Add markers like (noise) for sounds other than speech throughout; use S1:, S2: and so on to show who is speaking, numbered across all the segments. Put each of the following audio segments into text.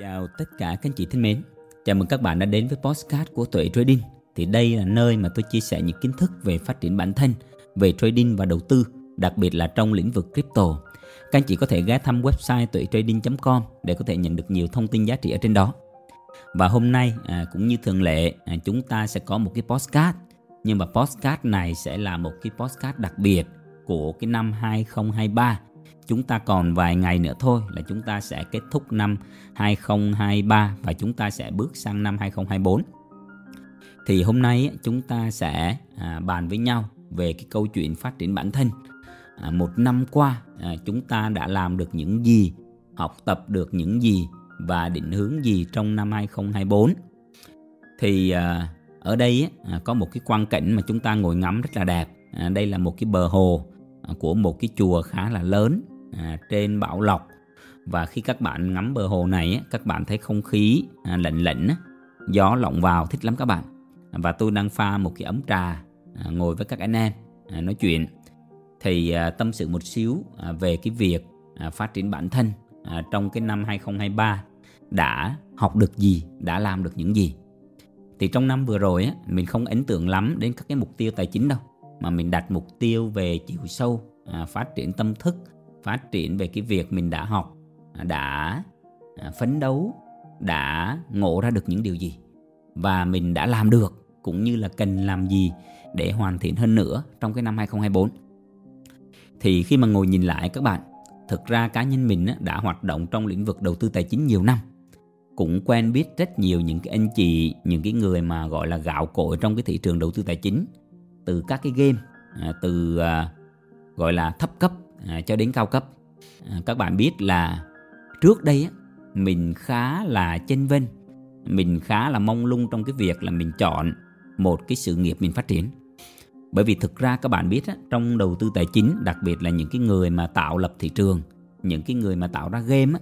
S1: Chào tất cả các anh chị thân mến. Chào mừng các bạn đã đến với podcast của Tuệ Trading. Thì đây là nơi mà tôi chia sẻ những kiến thức về phát triển bản thân, về trading và đầu tư, đặc biệt là trong lĩnh vực crypto. Các anh chị có thể ghé thăm website tuệtrading.com để có thể nhận được nhiều thông tin giá trị ở trên đó. Và hôm nay à, cũng như thường lệ, à, chúng ta sẽ có một cái podcast. Nhưng mà podcast này sẽ là một cái podcast đặc biệt của cái năm 2023 chúng ta còn vài ngày nữa thôi là chúng ta sẽ kết thúc năm 2023 và chúng ta sẽ bước sang năm 2024. Thì hôm nay chúng ta sẽ à, bàn với nhau về cái câu chuyện phát triển bản thân. À, một năm qua à, chúng ta đã làm được những gì, học tập được những gì và định hướng gì trong năm 2024. Thì ở đây có một cái quang cảnh mà chúng ta ngồi ngắm rất là đẹp. Đây là một cái bờ hồ của một cái chùa khá là lớn à, trên Bảo Lộc. Và khi các bạn ngắm bờ hồ này các bạn thấy không khí à, lạnh lạnh gió lộng vào thích lắm các bạn. Và tôi đang pha một cái ấm trà à, ngồi với các anh em à, nói chuyện. Thì à, tâm sự một xíu à, về cái việc à, phát triển bản thân trong cái năm 2023 đã học được gì, đã làm được những gì. Thì trong năm vừa rồi á, mình không ấn tượng lắm đến các cái mục tiêu tài chính đâu, mà mình đặt mục tiêu về chiều sâu, à, phát triển tâm thức, phát triển về cái việc mình đã học à, đã à, phấn đấu đã ngộ ra được những điều gì và mình đã làm được cũng như là cần làm gì để hoàn thiện hơn nữa trong cái năm 2024 thì khi mà ngồi nhìn lại các bạn thực ra cá nhân mình đã hoạt động trong lĩnh vực đầu tư tài chính nhiều năm cũng quen biết rất nhiều những cái anh chị những cái người mà gọi là gạo cội trong cái thị trường đầu tư tài chính từ các cái game à, từ à, gọi là thấp cấp à, cho đến cao cấp. À, các bạn biết là trước đây á, mình khá là chênh vênh mình khá là mong lung trong cái việc là mình chọn một cái sự nghiệp mình phát triển. Bởi vì thực ra các bạn biết á, trong đầu tư tài chính đặc biệt là những cái người mà tạo lập thị trường những cái người mà tạo ra game á,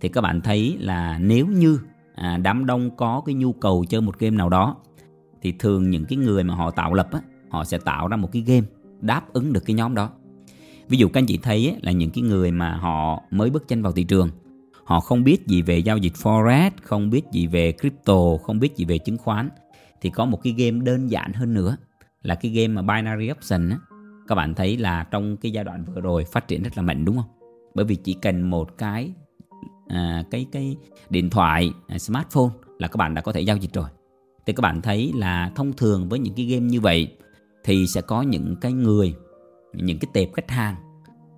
S1: thì các bạn thấy là nếu như à, đám đông có cái nhu cầu chơi một game nào đó thì thường những cái người mà họ tạo lập á, họ sẽ tạo ra một cái game đáp ứng được cái nhóm đó. Ví dụ các anh chị thấy ấy, là những cái người mà họ mới bước chân vào thị trường họ không biết gì về giao dịch forex không biết gì về crypto không biết gì về chứng khoán thì có một cái game đơn giản hơn nữa là cái game mà binary option á. Các bạn thấy là trong cái giai đoạn vừa rồi phát triển rất là mạnh đúng không? Bởi vì chỉ cần một cái à, cái cái điện thoại à, smartphone là các bạn đã có thể giao dịch rồi. Thì các bạn thấy là thông thường với những cái game như vậy thì sẽ có những cái người những cái tệp khách hàng.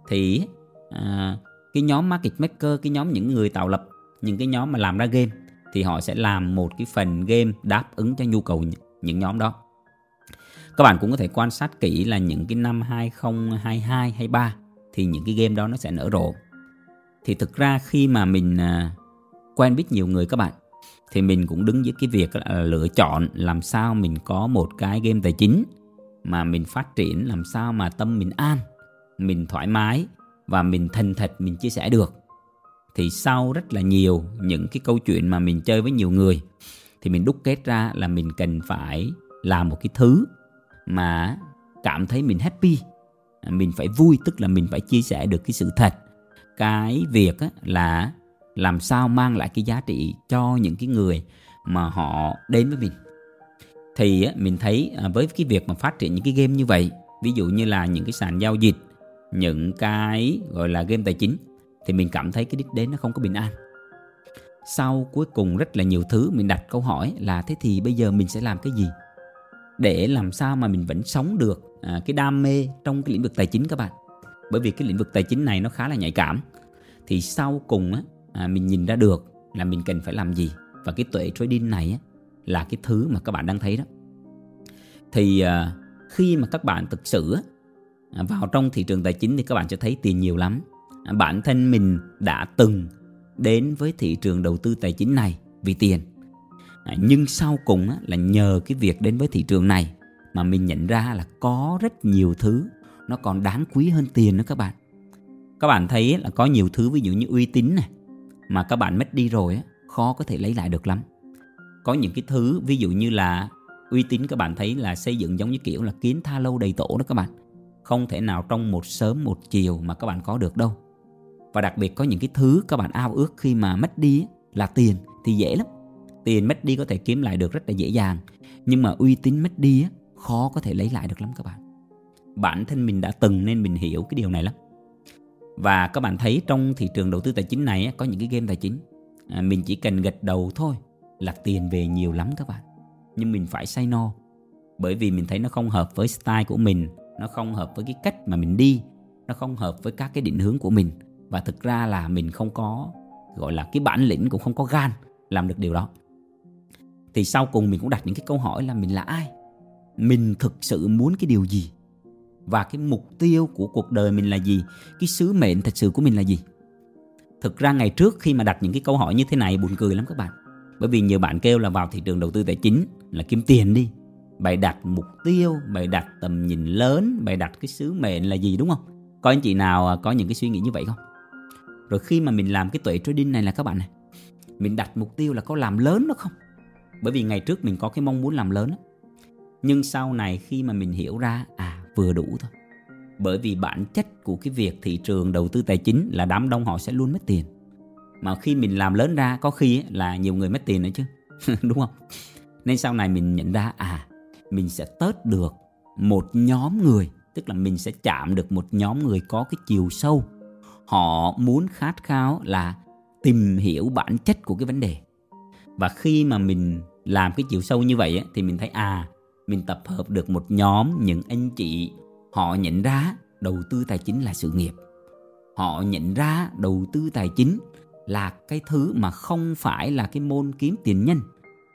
S1: Thì à, cái nhóm market maker cái nhóm những người tạo lập những cái nhóm mà làm ra game thì họ sẽ làm một cái phần game đáp ứng cho nhu cầu những nhóm đó. Các bạn cũng có thể quan sát kỹ là những cái năm 2022 23 thì những cái game đó nó sẽ nở rộ. Thì thực ra khi mà mình à, quen biết nhiều người các bạn thì mình cũng đứng với cái việc là lựa chọn làm sao mình có một cái game tài chính mà mình phát triển làm sao mà tâm mình an, mình thoải mái và mình thành thật mình chia sẻ được. Thì sau rất là nhiều những cái câu chuyện mà mình chơi với nhiều người, thì mình đúc kết ra là mình cần phải làm một cái thứ mà cảm thấy mình happy, mình phải vui, tức là mình phải chia sẻ được cái sự thật. Cái việc là làm sao mang lại cái giá trị cho những cái người mà họ đến với mình thì mình thấy à, với cái việc mà phát triển những cái game như vậy ví dụ như là những cái sàn giao dịch những cái gọi là game tài chính thì mình cảm thấy cái đích đến nó không có bình an. Sau cuối cùng rất là nhiều thứ mình đặt câu hỏi là thế thì bây giờ mình sẽ làm cái gì để làm sao mà mình vẫn sống được à, cái đam mê trong cái lĩnh vực tài chính các bạn? Bởi vì cái lĩnh vực tài chính này nó khá là nhạy cảm. Thì sau cùng á, à, mình nhìn ra được là mình cần phải làm gì. Và cái tuệ trading này á, là cái thứ mà các bạn đang thấy đó. Thì à, khi mà các bạn thực sự à, vào trong thị trường tài chính thì các bạn sẽ thấy tiền nhiều lắm. À, bản thân mình đã từng đến với thị trường đầu tư tài chính này vì tiền. Nhưng sau cùng là nhờ cái việc đến với thị trường này mà mình nhận ra là có rất nhiều thứ nó còn đáng quý hơn tiền nữa các bạn. Các bạn thấy là có nhiều thứ, ví dụ như uy tín này, mà các bạn mất đi rồi khó có thể lấy lại được lắm có những cái thứ, ví dụ như là uy tín các bạn thấy là xây dựng giống như kiểu là kiến tha lâu đầy tổ đó các bạn. Không thể nào trong một sớm một chiều mà các bạn có được đâu. Và đặc biệt có những cái thứ các bạn ao ước khi mà mất đi là tiền thì dễ lắm. Tiền mất đi có thể kiếm lại được rất là dễ dàng, nhưng mà uy tín mất đi khó có thể lấy lại được lắm các bạn. Bản thân mình đã từng nên mình hiểu cái điều này lắm. Và các bạn thấy trong thị trường đầu tư tài chính này có những cái game tài chính. À, mình chỉ cần gật đầu thôi là tiền về nhiều lắm các bạn. Nhưng mình phải say no. Bởi vì mình thấy nó không hợp với style của mình, nó không hợp với cái cách mà mình đi, nó không hợp với các cái định hướng của mình. Và thực ra là mình không có, gọi là, cái bản lĩnh cũng không có gan làm được điều đó. Thì sau cùng mình cũng đặt những cái câu hỏi là mình là ai? Mình thực sự muốn cái điều gì? Và cái mục tiêu của cuộc đời mình là gì? Cái sứ mệnh thật sự của mình là gì? Thực ra ngày trước khi mà đặt những cái câu hỏi như thế này, buồn cười lắm các bạn bởi vì nhiều bạn kêu là vào thị trường đầu tư tài chính là kiếm tiền đi. Bày đặt mục tiêu, bày đặt tầm nhìn lớn, bày đặt cái sứ mệnh là gì đúng không? Có anh chị nào à, có những cái suy nghĩ như vậy không? Rồi khi mà mình làm cái tuệ trading này là các bạn này, mình đặt mục tiêu là có làm lớn nó không? Bởi vì ngày trước mình có cái mong muốn làm lớn nhưng sau này khi mà mình hiểu ra à vừa đủ thôi. Bởi vì bản chất của cái việc thị trường đầu tư tài chính là đám đông họ sẽ luôn mất tiền mà khi mình làm lớn ra, có khi là nhiều người mất tiền nữa chứ. (laughs) Đúng không? Nên sau này mình nhận ra à mình sẽ tớt được một nhóm người, tức là mình sẽ chạm được một nhóm người có cái chiều sâu. Họ muốn khát khao là tìm hiểu bản chất của cái vấn đề. Và khi mà mình làm cái chiều sâu như vậy thì mình thấy à mình tập hợp được một nhóm những anh chị. Họ nhận ra đầu tư tài chính là sự nghiệp. Họ nhận ra đầu tư tài chính là cái thứ mà không phải là cái môn kiếm tiền nhanh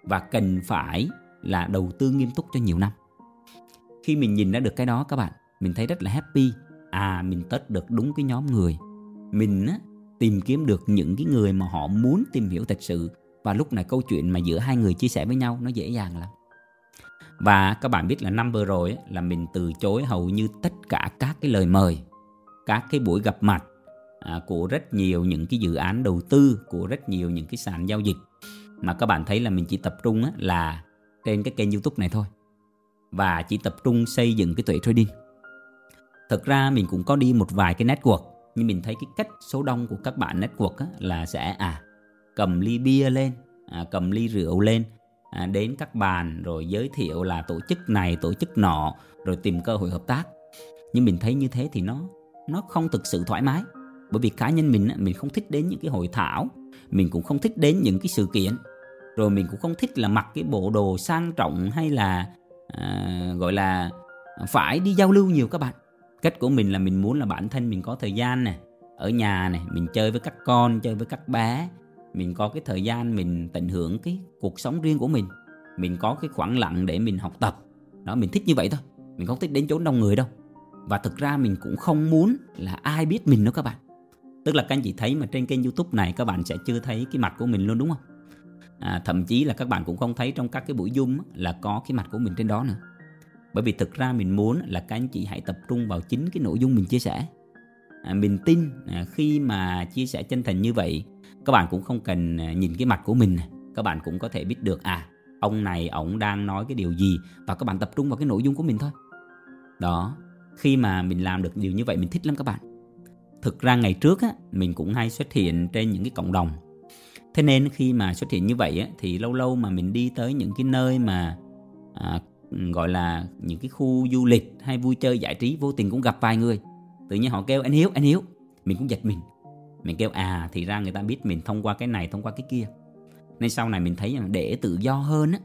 S1: và cần phải là đầu tư nghiêm túc cho nhiều năm. Khi mình nhìn ra được cái đó các bạn mình thấy rất là happy. À mình tất được đúng cái nhóm người. Mình á, tìm kiếm được những cái người mà họ muốn tìm hiểu thật sự. Và lúc này câu chuyện mà giữa hai người chia sẻ với nhau nó dễ dàng lắm. Và các bạn biết là năm vừa rồi là mình từ chối hầu như tất cả các cái lời mời các cái buổi gặp mặt à, của rất nhiều những cái dự án đầu tư của rất nhiều những cái sàn giao dịch. Mà các bạn thấy là mình chỉ tập trung là trên cái kênh youtube này thôi. Và chỉ tập trung xây dựng cái tuệ trading. Thực ra mình cũng có đi một vài cái network nhưng mình thấy cái cách số đông của các bạn network á, là sẽ à cầm ly bia lên à, cầm ly rượu lên à, đến các bàn rồi giới thiệu là tổ chức này tổ chức nọ rồi tìm cơ hội hợp tác. Nhưng mình thấy như thế thì nó nó không thực sự thoải mái bởi vì cá nhân mình mình không thích đến những cái hội thảo. Mình cũng không thích đến những cái sự kiện. Rồi mình cũng không thích là mặc cái bộ đồ sang trọng hay là à, gọi là phải đi giao lưu nhiều các bạn. Cách của mình là mình muốn là bản thân mình có thời gian này ở nhà này mình chơi với các con chơi với các bé. Mình có cái thời gian mình tận hưởng cái cuộc sống riêng của mình. Mình có cái khoảng lặng để mình học tập. Đó mình thích như vậy thôi. Mình không thích đến chỗ đông người đâu. Và thực ra mình cũng không muốn là ai biết mình nữa các bạn tức là các anh chị thấy mà trên kênh youtube này các bạn sẽ chưa thấy cái mặt của mình luôn đúng không? À, thậm chí là các bạn cũng không thấy trong các cái buổi zoom là có cái mặt của mình trên đó nữa. Bởi vì thực ra mình muốn là các anh chị hãy tập trung vào chính cái nội dung mình chia sẻ. À, mình tin à, khi mà chia sẻ chân thành như vậy các bạn cũng không cần à, nhìn cái mặt của mình các bạn cũng có thể biết được à ông này ổng đang nói cái điều gì và các bạn tập trung vào cái nội dung của mình thôi. Đó khi mà mình làm được điều như vậy mình thích lắm các bạn thực ra ngày trước á mình cũng hay xuất hiện trên những cái cộng đồng. Thế nên khi mà xuất hiện như vậy á, thì lâu lâu mà mình đi tới những cái nơi mà à, gọi là những cái khu du lịch hay vui chơi giải trí vô tình cũng gặp vài người. Tự nhiên họ kêu anh hiếu anh hiếu. Mình cũng giật mình. Mình kêu à thì ra người ta biết mình thông qua cái này thông qua cái kia. Nên sau này mình thấy rằng để tự do hơn á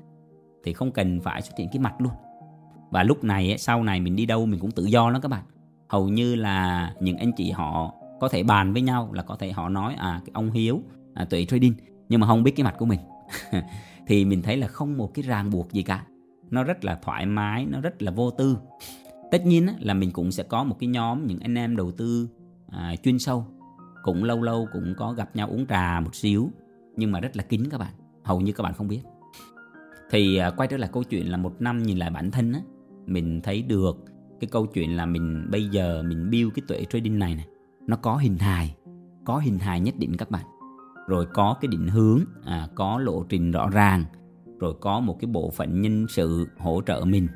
S1: thì không cần phải xuất hiện cái mặt luôn. Và lúc này sau này mình đi đâu mình cũng tự do lắm các bạn hầu như là những anh chị họ có thể bàn với nhau là có thể họ nói à cái ông hiếu à, tuệ trading nhưng mà không biết cái mặt của mình. (laughs) Thì mình thấy là không một cái ràng buộc gì cả. Nó rất là thoải mái nó rất là vô tư. Tất nhiên là mình cũng sẽ có một cái nhóm những anh em đầu tư à, chuyên sâu. Cũng lâu lâu cũng có gặp nhau uống trà một xíu nhưng mà rất là kín các bạn. Hầu như các bạn không biết. Thì à, quay trở lại câu chuyện là một năm nhìn lại bản thân á mình thấy được cái câu chuyện là mình bây giờ mình build cái tuệ trading này này nó có hình hài có hình hài nhất định các bạn. Rồi có cái định hướng à, có lộ trình rõ ràng rồi có một cái bộ phận nhân sự hỗ trợ mình.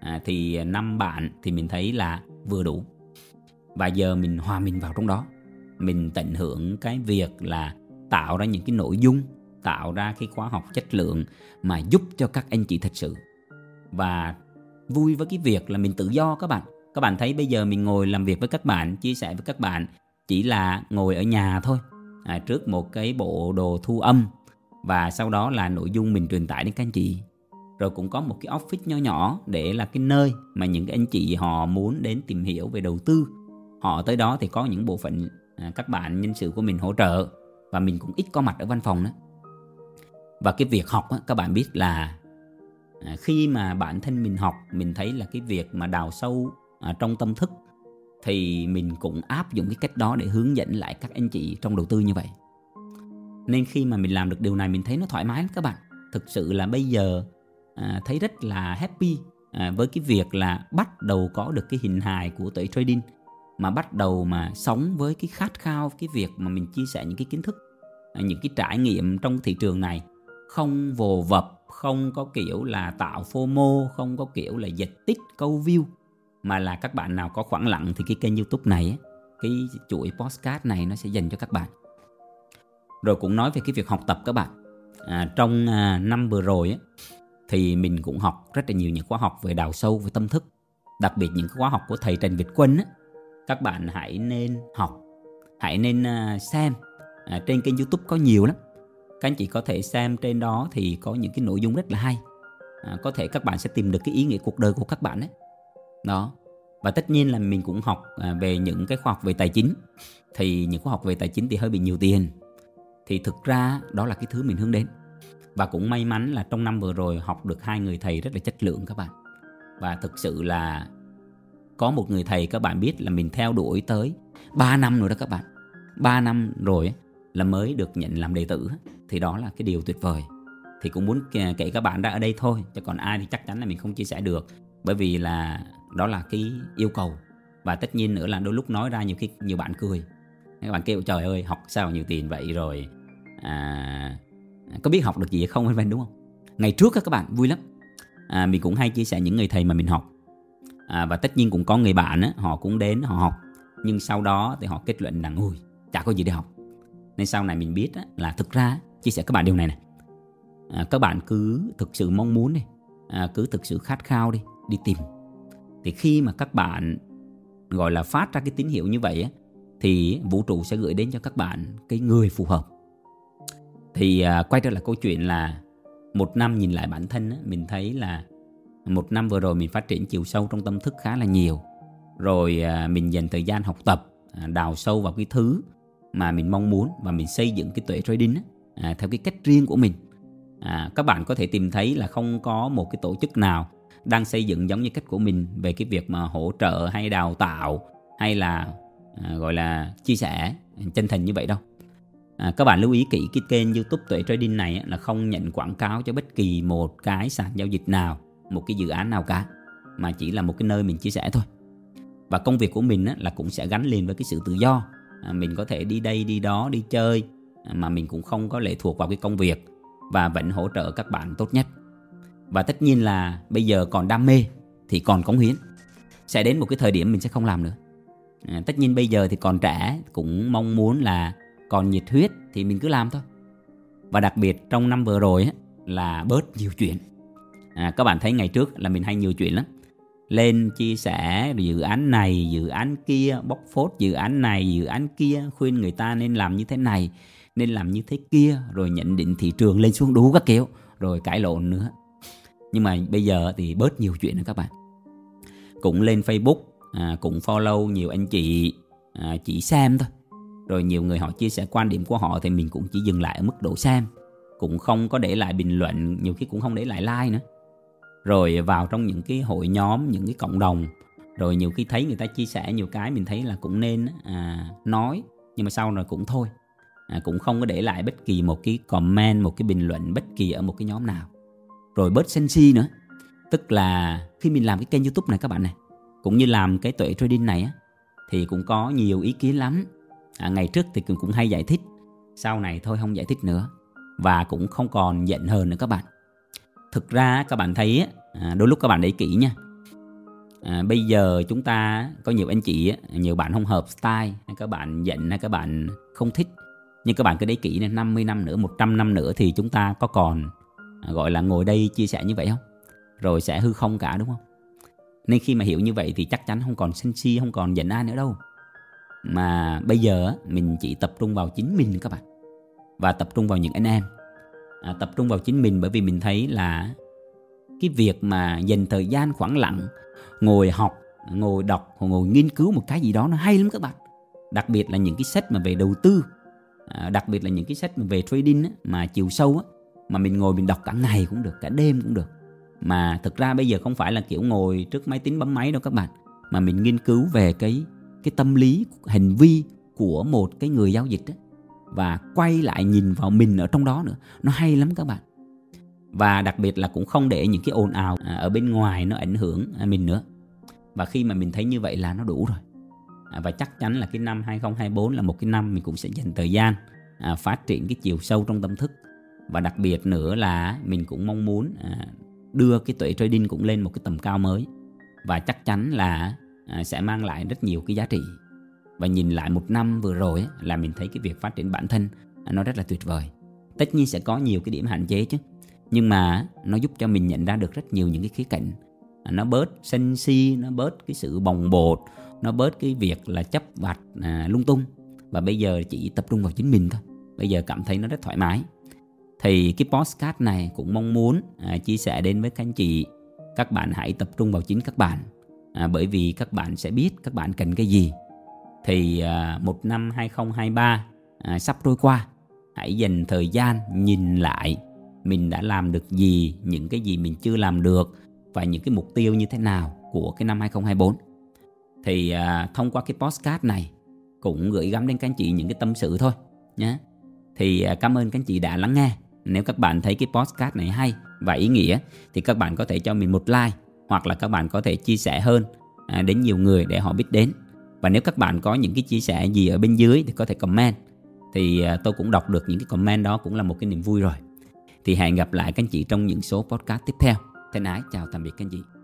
S1: À, thì năm bạn thì mình thấy là vừa đủ. Và giờ mình hòa mình vào trong đó. Mình tận hưởng cái việc là tạo ra những cái nội dung tạo ra cái khóa học chất lượng mà giúp cho các anh chị thật sự. Và vui với cái việc là mình tự do các bạn. Các bạn thấy bây giờ mình ngồi làm việc với các bạn chia sẻ với các bạn chỉ là ngồi ở nhà thôi à, trước một cái bộ đồ thu âm và sau đó là nội dung mình truyền tải đến các anh chị. Rồi cũng có một cái office nho nhỏ để là cái nơi mà những cái anh chị họ muốn đến tìm hiểu về đầu tư. Họ tới đó thì có những bộ phận à, các bạn nhân sự của mình hỗ trợ và mình cũng ít có mặt ở văn phòng đó và cái việc học á, các bạn biết là à, khi mà bản thân mình học mình thấy là cái việc mà đào sâu à, trong tâm thức thì mình cũng áp dụng cái cách đó để hướng dẫn lại các anh chị trong đầu tư như vậy. Nên khi mà mình làm được điều này mình thấy nó thoải mái lắm các bạn. Thực sự là bây giờ à, thấy rất là happy à, với cái việc là bắt đầu có được cái hình hài của tuệ trading mà bắt đầu mà sống với cái khát khao cái việc mà mình chia sẻ những cái kiến thức à, những cái trải nghiệm trong thị trường này không vồ vập không có kiểu là tạo FOMO không có kiểu là dịch tích câu view mà là các bạn nào có khoảng lặng thì cái kênh youtube này cái chuỗi postcard này nó sẽ dành cho các bạn. Rồi cũng nói về cái việc học tập các bạn. À, trong à, năm vừa rồi á, thì mình cũng học rất là nhiều những khóa học về đào sâu về tâm thức đặc biệt những khóa học của thầy Trần Việt Quân á, các bạn hãy nên học hãy nên à, xem. À, trên kênh youtube có nhiều lắm các anh chị có thể xem trên đó thì có những cái nội dung rất là hay. À, có thể các bạn sẽ tìm được cái ý nghĩa cuộc đời của các bạn đấy đó. Và tất nhiên là mình cũng học à, về những cái khoa học về tài chính. Thì những khoa học về tài chính thì hơi bị nhiều tiền. Thì thực ra đó là cái thứ mình hướng đến. Và cũng may mắn là trong năm vừa rồi học được hai người thầy rất là chất lượng các bạn. Và thực sự là có một người thầy các bạn biết là mình theo đuổi tới 3 năm rồi đó các bạn. 3 năm rồi là mới được nhận làm đệ tử thì đó là cái điều tuyệt vời. Thì cũng muốn kể các bạn ra ở đây thôi chứ còn ai thì chắc chắn là mình không chia sẻ được bởi vì là đó là cái yêu cầu. Và tất nhiên nữa là đôi lúc nói ra nhiều khi nhiều bạn cười. Các bạn kêu trời ơi học sao nhiều tiền vậy rồi? À, có biết học được gì không vân đúng không? Ngày trước các bạn vui lắm. À, mình cũng hay chia sẻ những người thầy mà mình học. À, và tất nhiên cũng có người bạn á, họ cũng đến họ học. Nhưng sau đó thì họ kết luận rằng ui chả có gì để học nên sau này mình biết á, là thực ra chia sẻ các bạn điều này này. À, các bạn cứ thực sự mong muốn đi à, cứ thực sự khát khao đi đi tìm. Thì khi mà các bạn gọi là phát ra cái tín hiệu như vậy á, thì vũ trụ sẽ gửi đến cho các bạn cái người phù hợp. Thì à, quay trở lại câu chuyện là một năm nhìn lại bản thân á, mình thấy là một năm vừa rồi mình phát triển chiều sâu trong tâm thức khá là nhiều. Rồi à, mình dành thời gian học tập à, đào sâu vào cái thứ mà mình mong muốn và mình xây dựng cái tuệ trading á, à, theo cái cách riêng của mình. À, các bạn có thể tìm thấy là không có một cái tổ chức nào đang xây dựng giống như cách của mình về cái việc mà hỗ trợ hay đào tạo hay là à, gọi là chia sẻ à, chân thành như vậy đâu. À, các bạn lưu ý kỹ cái kênh youtube tuệ trading này là không nhận quảng cáo cho bất kỳ một cái sàn giao dịch nào một cái dự án nào cả mà chỉ là một cái nơi mình chia sẻ thôi. Và công việc của mình là cũng sẽ gắn liền với cái sự tự do. À, mình có thể đi đây đi đó đi chơi à, mà mình cũng không có lệ thuộc vào cái công việc và vẫn hỗ trợ các bạn tốt nhất. Và tất nhiên là bây giờ còn đam mê thì còn cống hiến. Sẽ đến một cái thời điểm mình sẽ không làm nữa. À, tất nhiên bây giờ thì còn trẻ cũng mong muốn là còn nhiệt huyết thì mình cứ làm thôi. Và đặc biệt trong năm vừa rồi là bớt nhiều chuyện. À, các bạn thấy ngày trước là mình hay nhiều chuyện lắm lên chia sẻ dự án này dự án kia bóc phốt dự án này dự án kia khuyên người ta nên làm như thế này nên làm như thế kia rồi nhận định thị trường lên xuống đủ các kiểu rồi cãi lộn nữa. Nhưng mà bây giờ thì bớt nhiều chuyện nữa các bạn. Cũng lên facebook à, cũng follow nhiều anh chị à, chỉ xem thôi. Rồi nhiều người họ chia sẻ quan điểm của họ thì mình cũng chỉ dừng lại ở mức độ xem cũng không có để lại bình luận nhiều khi cũng không để lại like nữa rồi vào trong những cái hội nhóm những cái cộng đồng. Rồi nhiều khi thấy người ta chia sẻ nhiều cái mình thấy là cũng nên à, nói. Nhưng mà sau rồi cũng thôi. À, cũng không có để lại bất kỳ một cái comment một cái bình luận bất kỳ ở một cái nhóm nào. Rồi bớt sân si nữa. Tức là khi mình làm cái kênh youtube này các bạn này cũng như làm cái tuệ trading này á thì cũng có nhiều ý kiến lắm. À, ngày trước thì cũng hay giải thích. Sau này thôi không giải thích nữa. Và cũng không còn giận hờn nữa các bạn thực ra các bạn thấy à, đôi lúc các bạn để kỹ nha. À, bây giờ chúng ta có nhiều anh chị nhiều bạn không hợp style hay các bạn giận hay các bạn không thích. Nhưng các bạn cứ để kỹ này 50 năm nữa 100 năm nữa thì chúng ta có còn à, gọi là ngồi đây chia sẻ như vậy không? Rồi sẽ hư không cả đúng không? Nên khi mà hiểu như vậy thì chắc chắn không còn sân si không còn giận ai nữa đâu. Mà bây giờ mình chỉ tập trung vào chính mình các bạn. Và tập trung vào những anh em à, tập trung vào chính mình bởi vì mình thấy là cái việc mà dành thời gian khoảng lặng ngồi học ngồi đọc hoặc ngồi nghiên cứu một cái gì đó nó hay lắm các bạn. Đặc biệt là những cái sách mà về đầu tư à, đặc biệt là những cái sách mà về trading á, mà chiều sâu á, mà mình ngồi mình đọc cả ngày cũng được cả đêm cũng được. Mà thực ra bây giờ không phải là kiểu ngồi trước máy tính bấm máy đâu các bạn mà mình nghiên cứu về cái cái tâm lý hành vi của một cái người giao dịch đó, và quay lại nhìn vào mình ở trong đó nữa. Nó hay lắm các bạn. Và đặc biệt là cũng không để những cái ồn ào à, ở bên ngoài nó ảnh hưởng à, mình nữa. Và khi mà mình thấy như vậy là nó đủ rồi. À, và chắc chắn là cái năm 2024 là một cái năm mình cũng sẽ dành thời gian phát triển cái chiều sâu trong tâm thức. Và đặc biệt nữa là mình cũng mong muốn đưa cái tuệ trading cũng lên một cái tầm cao mới. Và chắc chắn là sẽ mang lại rất nhiều cái giá trị và nhìn lại một năm vừa rồi là mình thấy cái việc phát triển bản thân nó rất là tuyệt vời. Tất nhiên sẽ có nhiều cái điểm hạn chế chứ. Nhưng mà nó giúp cho mình nhận ra được rất nhiều những cái khía cạnh. À, nó bớt sân si nó bớt cái sự bồng bột nó bớt cái việc là chấp vặt à, lung tung. Và bây giờ chỉ tập trung vào chính mình thôi. Bây giờ cảm thấy nó rất thoải mái. Thì cái postcard này cũng mong muốn à, chia sẻ đến với các anh chị. Các bạn hãy tập trung vào chính các bạn. À, bởi vì các bạn sẽ biết các bạn cần cái gì thì à, một năm 2023 à, sắp trôi qua. Hãy dành thời gian nhìn lại mình đã làm được gì những cái gì mình chưa làm được và những cái mục tiêu như thế nào của cái năm 2024 thì à, thông qua cái postcard này cũng gửi gắm đến các anh chị những cái tâm sự thôi nhé thì à, cảm ơn các anh chị đã lắng nghe. Nếu các bạn thấy cái postcard này hay và ý nghĩa thì các bạn có thể cho mình một like hoặc là các bạn có thể chia sẻ hơn à, đến nhiều người để họ biết đến và nếu các bạn có những cái chia sẻ gì ở bên dưới thì có thể comment. Thì à, tôi cũng đọc được những cái comment đó cũng là một cái niềm vui rồi. Thì hẹn gặp lại các anh chị trong những số podcast tiếp theo. Thân ái, chào tạm biệt các anh chị.